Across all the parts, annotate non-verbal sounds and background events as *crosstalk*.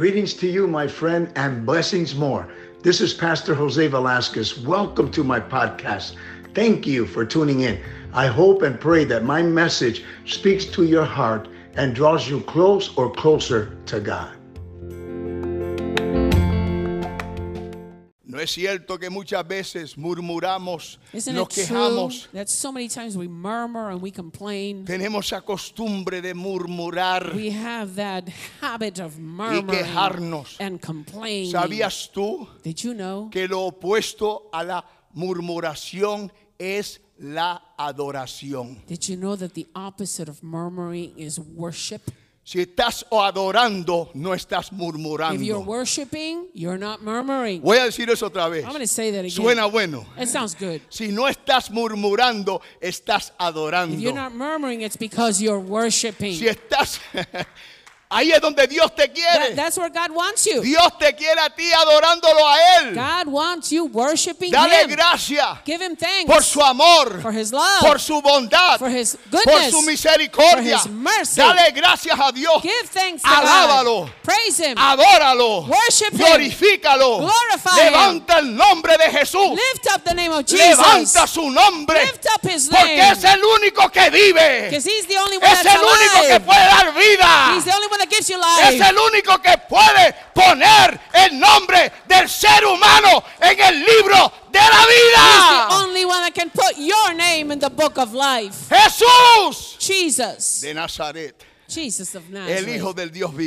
Greetings to you, my friend, and blessings more. This is Pastor Jose Velasquez. Welcome to my podcast. Thank you for tuning in. I hope and pray that my message speaks to your heart and draws you close or closer to God. ¿No es cierto que muchas veces murmuramos, Isn't nos quejamos? that so many times we murmur and we complain? Tenemos esa costumbre de murmurar. We have that habit of Y murmuring quejarnos. and complaining. ¿Sabías tú Did you know que lo opuesto a la murmuración es la adoración? Did you know that the opposite of murmuring is worship? Si estás adorando, no estás If you're murmurando. worshiping, you're not murmuring. Voy a decir eso otra vez. I'm going to say that again. Suena bueno. It sounds good. Si no estás murmurando, estás If you're adorando. not murmuring, it's because you're worshiping. Si estás *laughs* ahí es donde Dios te That- quiere. that's where God wants you. Dios te quiere a ti adorándolo a él. God wants you worshiping Dale Him. gracias Give Him thanks por su amor, for His love, por su bondad, for His por goodness, su misericordia. for His mercy. Dale gracias a Dios. Give thanks to Alábalo. God. Praise Him. Adóralo. Worship Him. Glorifícalo. Glorify Him. Levanta el nombre de Jesús. Lift up the name of Jesus. Levanta su nombre. Lift up His Porque name. es el único que vive. He's the only one Es el único que alive. puede dar vida. He's the only one that gives you Es life. el único que puede poner el nombre del ser humano en el libro de la He's the vida. only one that can put your name in the book of life. Jesús Jesus. de Nazaret, Jesus of el Nazareth. Hijo del Dios the Son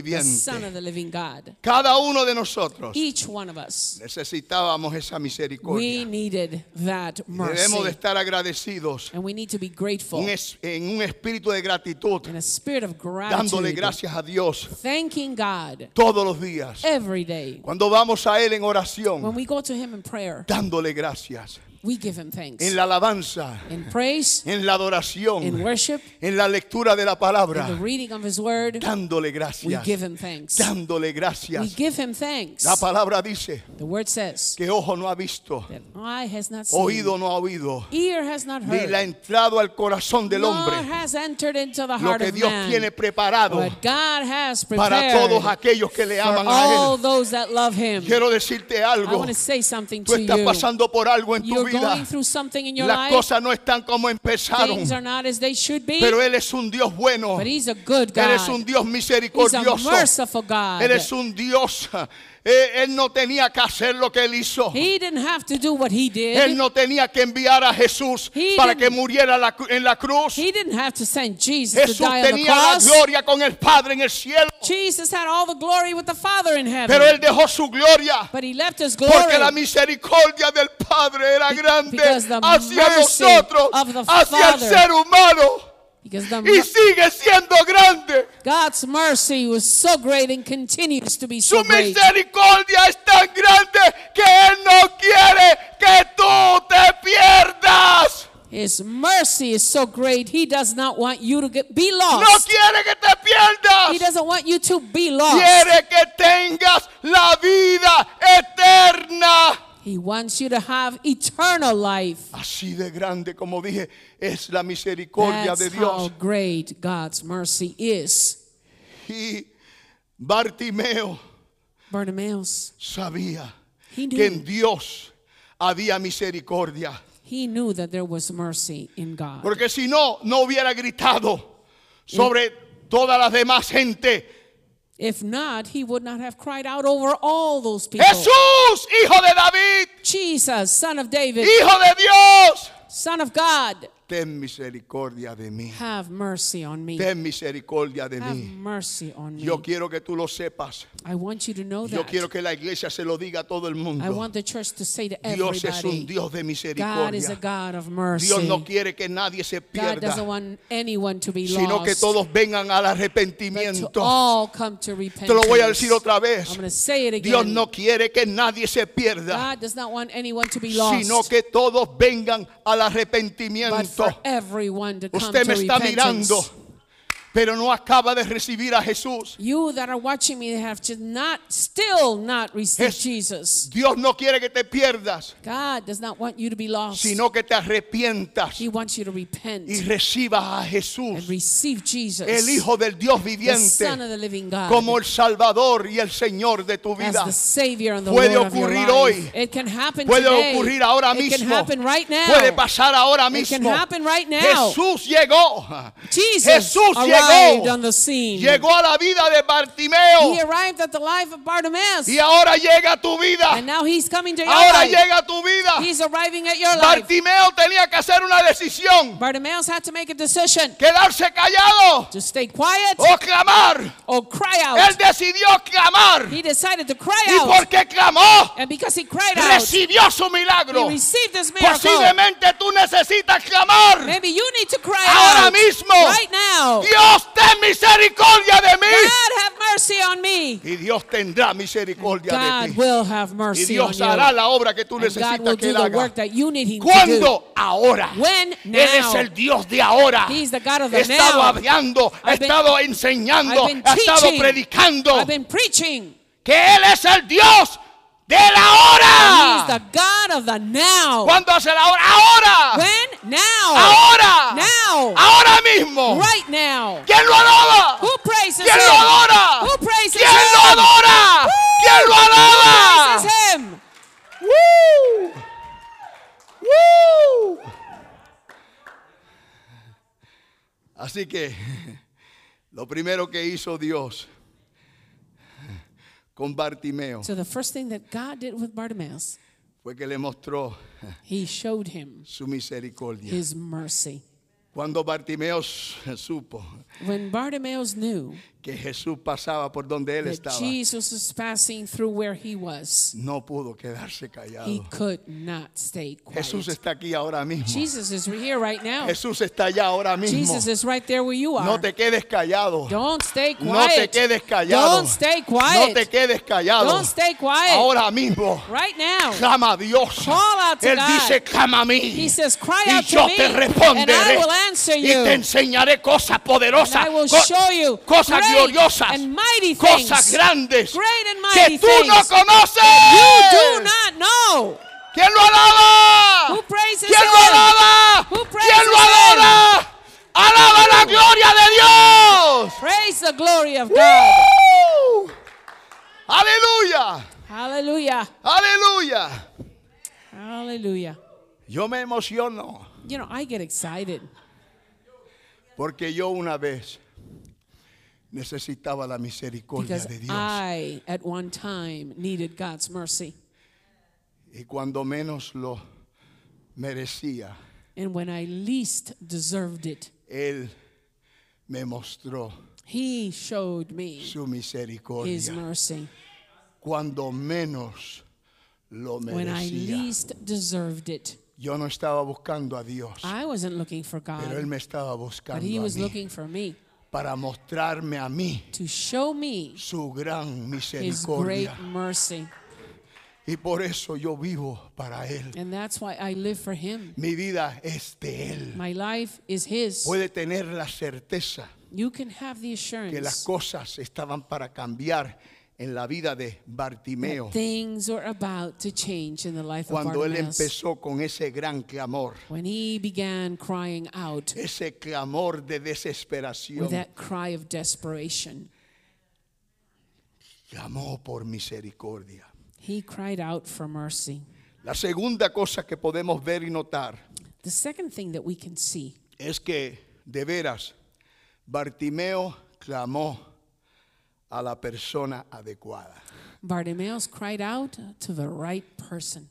viviente. of the living God. Cada uno de nosotros Each one of us. necesitábamos esa We misericordia. needed that mercy. Debemos de estar agradecidos And we need to be grateful un es- en un espíritu de gratitud, in a spirit of dándole gratitude. gracias a Dios Thanking God todos los días. every day. Cuando vamos a Él en When oración, we go to Him in prayer, dándole gracias. We give Him thanks. En la alabanza, In praise, en la adoración, in worship, en la lectura de la in palabra, the reading of His Word, dándole we gracias, give Him thanks. dándole We gracias. give Him thanks. La palabra dice The Word says que ojo no ha visto, that eye has not seen, oído no ha oído, ear has not ni le ha entrado al corazón del nor hombre has entered into the lo heart que of Dios man tiene preparado what God has para prepared todos aquellos que le for aman a all Él. those that love Him. Quiero decirte I algo, want to say something tú to estás you. pasando por algo en tu You're vida. going through something in your Las life. cosas no están como empezaron, pero Él es un Dios bueno. Él es un Dios misericordioso. Él es un Dios. Eh, él no tenía que hacer lo que él hizo. He didn't have to do what He did. Él no tenía que enviar a Jesús He para que muriera la en la cruz. He didn't have to send Jesus Jesús to die on the tenía la gloria con el Padre en el cielo, Jesus had all the glory with the Father in heaven. pero él dejó su gloria. but He left His glory. Porque la misericordia del Padre era grande hacia nosotros, of the hacia el ser humano, because the y sigue siendo grande. God's mercy was so great and continues to be Su so great. misericordia es tan grande que Él no quiere que tú te pierdas. His mercy is so great. He does not want you to get, be No lost. quiere que te He pierdas. doesn't want you to be lost. Quiere que tengas la vida eterna. He wants you to have eternal life. Así de grande, como dije, es la misericordia de That's how Dios. great God's mercy is. Y Bartimeo Bartimaeus, sabía he que en knew, Dios había misericordia. he knew that there was mercy in God. Porque si no, no hubiera gritado sobre toda la demás gente. If not, he would not have cried out over all those people. Jesús, hijo de David, Jesus, son of David, hijo de Dios, son of God, ten misericordia de mí. have mercy on me. Ten misericordia de Have mí. mercy on me. Yo quiero que tú lo sepas. I want you to know Yo that. quiero que la iglesia se lo diga a todo el I mundo. want the church to say to Dios es un everybody, Dios de God is a misericordia. God of mercy. Dios no quiere que nadie se God doesn't pierda, want anyone to be sino que lost, todos vengan al but to arrepentimiento. all come to repentance. Te lo voy a decir otra vez. I'm say it again. Dios no quiere que nadie se pierda, God does not want anyone to be lost, sino que todos vengan al arrepentimiento. For everyone to come Usted to me está repentance. mirando. Pero no acaba de recibir a Jesús. You that are watching me have just not, still not received Jes- Jesus. Dios no quiere que te pierdas, God does not want you to be lost. sino que te arrepientas He wants you to repent y recibas a and Jesús, receive Jesus, el Hijo del Dios the viviente, Son of the living God, como el Salvador y el Señor de tu as vida. the Savior and the Puede Lord of your ocurrir life. hoy. It can happen Puede today. ocurrir ahora It can mismo. happen right now. Puede pasar ahora It can mismo. happen right now. Jesús llegó. Jesus Jesús arrived llegó. on the scene. Llegó a la vida de He Bartimeo arrived at the life of Bartimaeus. y ahora llega a tu vida. And now he's coming to your Ahora life. llega a tu vida. He's arriving at your life. Bartimeo tenía que hacer una decisión. Bartimaeus had to make a decision Quedarse callado to stay quiet o clamar. or cry Él out. decidió clamar. He decided to cry Y out. porque clamó, And because he cried out, recibió su milagro. he received this miracle. Posiblemente tú necesitas clamar. Maybe you need to cry Ahora out mismo. right now. Dios, ten misericordia de mí. God have mercy on me. Y Dios tendrá misericordia de ti. will have Y mercy Dios on hará you. la obra que tú And necesitas que Él haga. work that you need him to do. ¿Cuándo? Ahora. When? Él es Now. el Dios de ahora. He's the God of He the estado now. hablando, been- estado enseñando, ha estado predicando I've been preaching. que Él es el Dios de la He's hora. the God of the now. ¿Cuándo hace la hora? Ahora. When? Now. Ahora. Now. Ahora mismo. Right now. ¿Quién lo alaba? Who praises ¿Quién him? lo adora? Who praises ¿Quién him? lo adora? ¿Quién lo Who alaba? praises him? ¡Woo! ¡Woo! Así que *laughs* lo primero que hizo Dios con Bartimeo So the first thing that God did with Bartimaeus, fue que le mostró he showed him su misericordia. his mercy. Cuando Bartimeo supo When Bartimaeus knew que Jesús pasaba por donde él that estaba, Jesus was passing through where he was, no pudo quedarse he callado. could not stay quiet. Jesús está aquí ahora mismo. Jesus is here right now. Jesús está allá ahora mismo. Jesus is right there where you are. No te quedes callado. Don't stay quiet. No te quedes callado. Don't stay quiet. No te quedes callado. Don't stay quiet. Ahora mismo. Right now. Clama a Dios. Call out to Él God. dice, clama a mí. He says, cry y out yo to me, te and I responderé. will answer y te enseñaré cosas poderosas. I will co- show you cosas gloriosas. mighty cosas things. grandes. Que tú no things conoces. You do not know. ¿Quién lo alaba? ¿Quién lo alaba? ¿Quién lo adora? Alaba la gloria de Dios. Praise the glory of God. Aleluya. Hallelujah. Aleluya. Hallelujah. Yo me emociono You know, I get excited porque yo una vez necesitaba la misericordia because de Dios. I, at one time, needed God's mercy. Y cuando menos lo merecía, And when I least deserved it, Él me mostró He showed me su His misericordia. mercy. Cuando menos lo When I merecía. least deserved it, Yo no estaba buscando a Dios, I wasn't looking for pero Él God, me estaba but buscando He a was mí looking for me para mostrarme a mí to show me su gran His great misericordia. mercy. Y por eso yo vivo para Él. And that's why I live for Him. Mi vida es de Él. My life is His. Puede tener la certeza You can have the que las assurance cosas estaban para cambiar en la vida de Bartimeo things are about to change in the life of cuando él Bartimaeus. empezó con ese gran clamor, When he began crying out ese clamor de desesperación. with that cry of desperation, Clamó por misericordia. he cried out for mercy. La segunda cosa que podemos ver y notar The second thing that we can see es que de veras Bartimeo clamó a la persona adecuada. Bartimaeus cried out to the right person.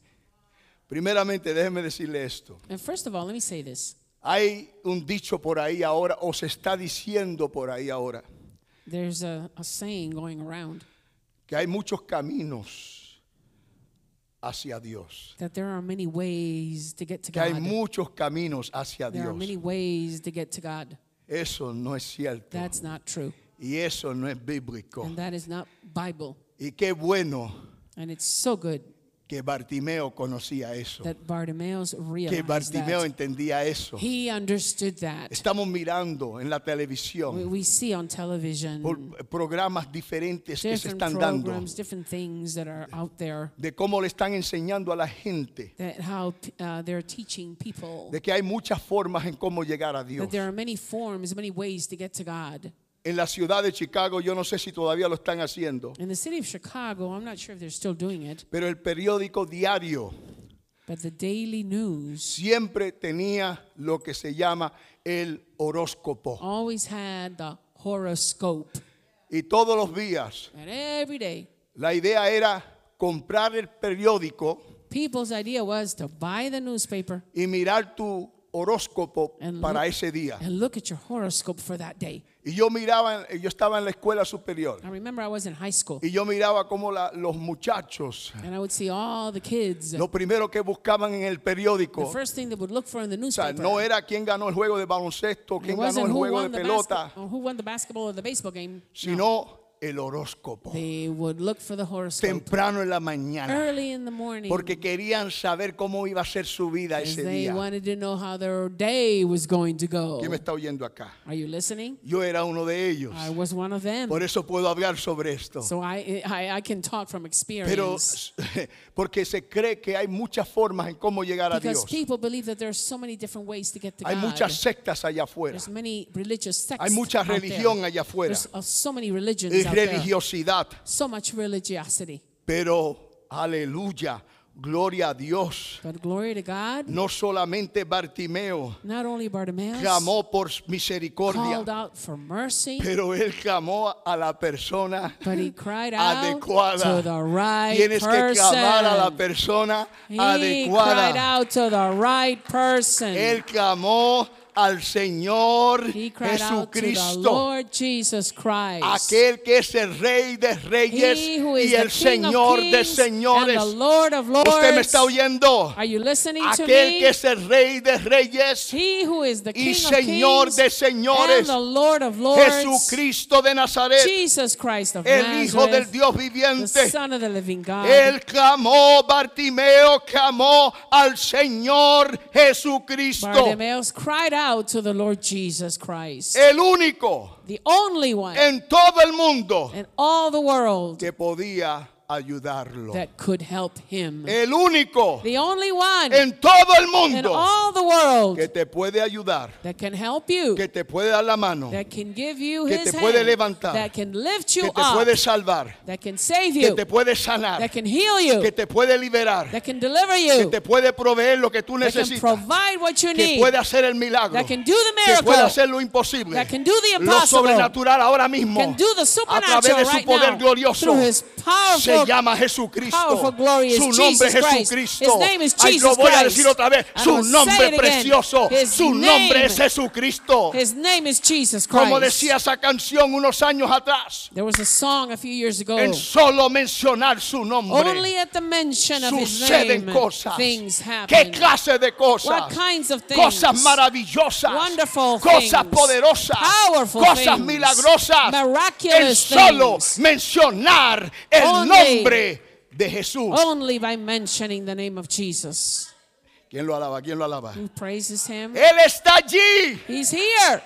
Primeramente, déjeme decirle esto. And first of all, let me say this. Hay un dicho por ahí ahora, o se está diciendo por ahí ahora, There's a, a saying going around que hay muchos caminos hacia Dios. that there are many ways to get to Que hay God. muchos caminos hacia There are Dios. many ways to get to God. Eso no es cierto. That's not true. Y eso no es bíblico. And that is not Bible. Y qué bueno And it's so good que Bartimeo conocía eso, that Bartimaeus que realized Bartimeo that. entendía eso. He understood that. Estamos mirando en la We, televisión we see on television por programas diferentes que se different están dando different things that are out there, de cómo le están enseñando a la gente that how uh, they're teaching people de que hay muchas formas en cómo llegar a Dios. that there are many forms, many ways to get to God. En la ciudad de Chicago, yo no sé si todavía lo están haciendo, In the city of Chicago, I'm not sure if they're still doing it, pero el periódico diario but the daily news siempre tenía lo que se llama el horóscopo. always had the horoscope. Y todos los días And every day, la idea era comprar el periódico people's idea was to buy the newspaper y mirar tu horóscopo And para look- ese día. and look at your horoscope for that day. Y yo miraba, yo estaba en la escuela superior I remember I was in high school y yo miraba cómo la- los muchachos, and I would see all the kids. lo primero que buscaban en el The periódico, first thing they would look for in the o sea, newspaper no era quién ganó el juego de baloncesto, quién ganó el who juego de won, the pelota, or who won the basketball or the baseball game. No. El horóscopo. They would look for the horoscope Temprano en la mañana, early in the morning porque querían saber cómo iba a ser su vida because ese they día. wanted to know how their day was going to go. ¿Quién me está oyendo acá? Are you listening? Yo era uno de ellos. I was one of them. Por eso puedo hablar sobre esto. So I, I, I can talk from Pero experience. *laughs* porque se cree que hay muchas formas en cómo llegar a Because Dios. people believe that there's so many different ways to get to Hay God. muchas sectas allá afuera. There's many religious sects Hay mucha out there. religión allá afuera. There's uh, so many religions out. Religiosidad. So much religiosity. Pero, aleluya, gloria a Dios. But glory to God, No solamente Bartimeo not only Bartimaeus clamó por misericordia, called out for mercy, pero él clamó a la persona but he cried out adecuada. to the right Tienes que clamar a la person. persona He cried adecuada. out to the right person. Él clamó al Señor Jesucristo, aquel que es el Rey de Reyes y el Señor de señores. Usted me está oyendo. Aquel que es el Rey de Reyes, y Señor de señores, Jesucristo de Nazaret, Jesus Christ of el Hijo del Dios viviente. Él clamó, Bartimeo clamó al Señor Jesucristo, Out to the Lord Jesus Christ, el único the only one en todo el mundo in all the world que podía ayudarlo. that could help him. El único The only one en todo el in mundo all the world que te puede ayudar, that can help you, que te puede dar la mano, that can give you que his te puede hand, levantar, that can lift you que te up, puede salvar, that can save que you, te puede sanar, that can heal you, que te puede liberar, that can deliver que you, te puede proveer lo que tú that can necesitas, provide what you que need, puede hacer el milagro, that can do the que puede miracle, hacer lo imposible, that can do the lo impossible, sobrenatural ahora mismo, can do the a través de su right poder now glorioso. through his Se llama Jesucristo. Su nombre es. Jesucristo. His name is Ay, lo Jesus voy a Christ. decir otra vez. Su nombre precioso. Su nombre es Jesucristo. Como decía esa canción unos años atrás. There was a song a few years ago. En solo mencionar su nombre. Only at the mention of his Suceden cosas. ¿Qué clase de cosas? What kinds of things? Cosas maravillosas. Wonderful cosas poderosas. Powerful cosas milagrosas. En solo mencionar el Only- nombre de Jesús. Only by mentioning the name of Jesus. ¿Quién lo alaba? ¿Quién lo alaba? Who praises him? Él está allí He's here.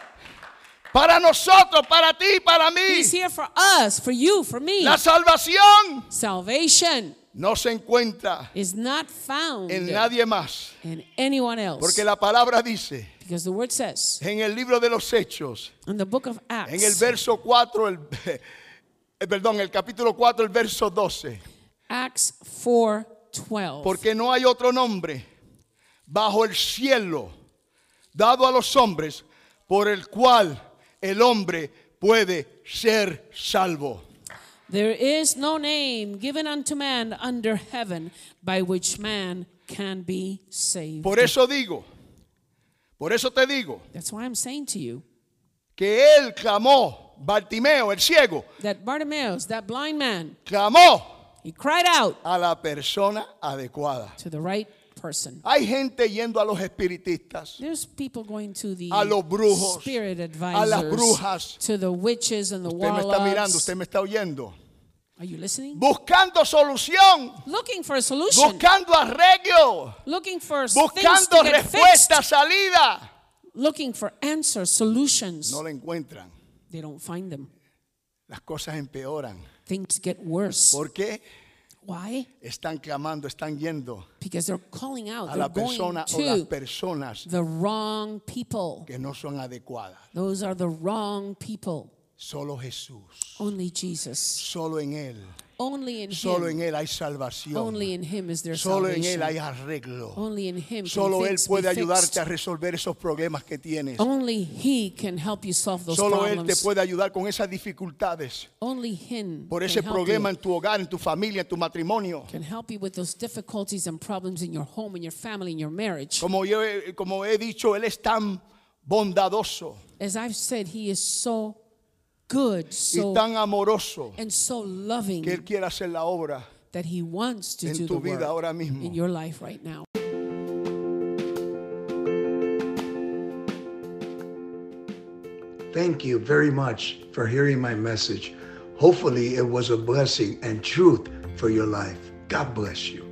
para nosotros, para ti, para mí. He's here for us, for you, for me. La salvación Salvation no se encuentra is not found en nadie más. in anyone else. Porque la palabra dice because the word says en el libro de los Hechos, in the book of Acts, en el verso 4, el, eh, perdón, el capítulo 4, el verso 12. Acts 4:12. Porque no hay otro nombre bajo el cielo dado a los hombres por el cual el hombre puede ser salvo. There is no name given unto man under heaven by which man can be saved. Por eso digo, por eso te digo, That's why I'm saying to you que él clamó, Bartimeo, el ciego, that Bartimaeus, that blind man, clamó he cried out a la persona adecuada. to the right person. Hay gente yendo a los espiritistas, There's people going to the A los brujos, spirit a advisors, las brujas. to the witches and the usted me está mirando, warlocks. usted me está oyendo. Are you listening? buscando solución, Looking for a solution. buscando arreglo, Looking for things buscando to get respuesta, fixed. salida. Looking for answers, solutions. No la encuentran. They don't find them. Las cosas empeoran. Things get worse. ¿Por qué? Why? Están clamando, están yendo Because they're calling out. a They're la going persona o las to personas the wrong people. que no son adecuadas. Those are the wrong people. Solo Jesús. Only Jesus. Solo en Él. Only in Solo en Him. Él hay salvación. Only in Him is there Solo en Él salvation. hay arreglo. Only in Him can Solo Él puede ayudarte a resolver esos problemas que tienes. Only He can help you solve those Solo Él te problems. puede ayudar con esas dificultades. Only Him Por can ese help problema you. en tu hogar, en tu familia, en tu matrimonio. Can help you with those difficulties and problems in your home, in your family, in your marriage. Como yo como he dicho, Él es tan bondadoso As I've said, He is so good, y so tan amoroso and so que Él loving quiere hacer la obra. that He wants to en do tu the vida work ahora mismo. in your life right now. Thank you very much for hearing my message. Hopefully, it was a blessing and truth for your life. God bless you.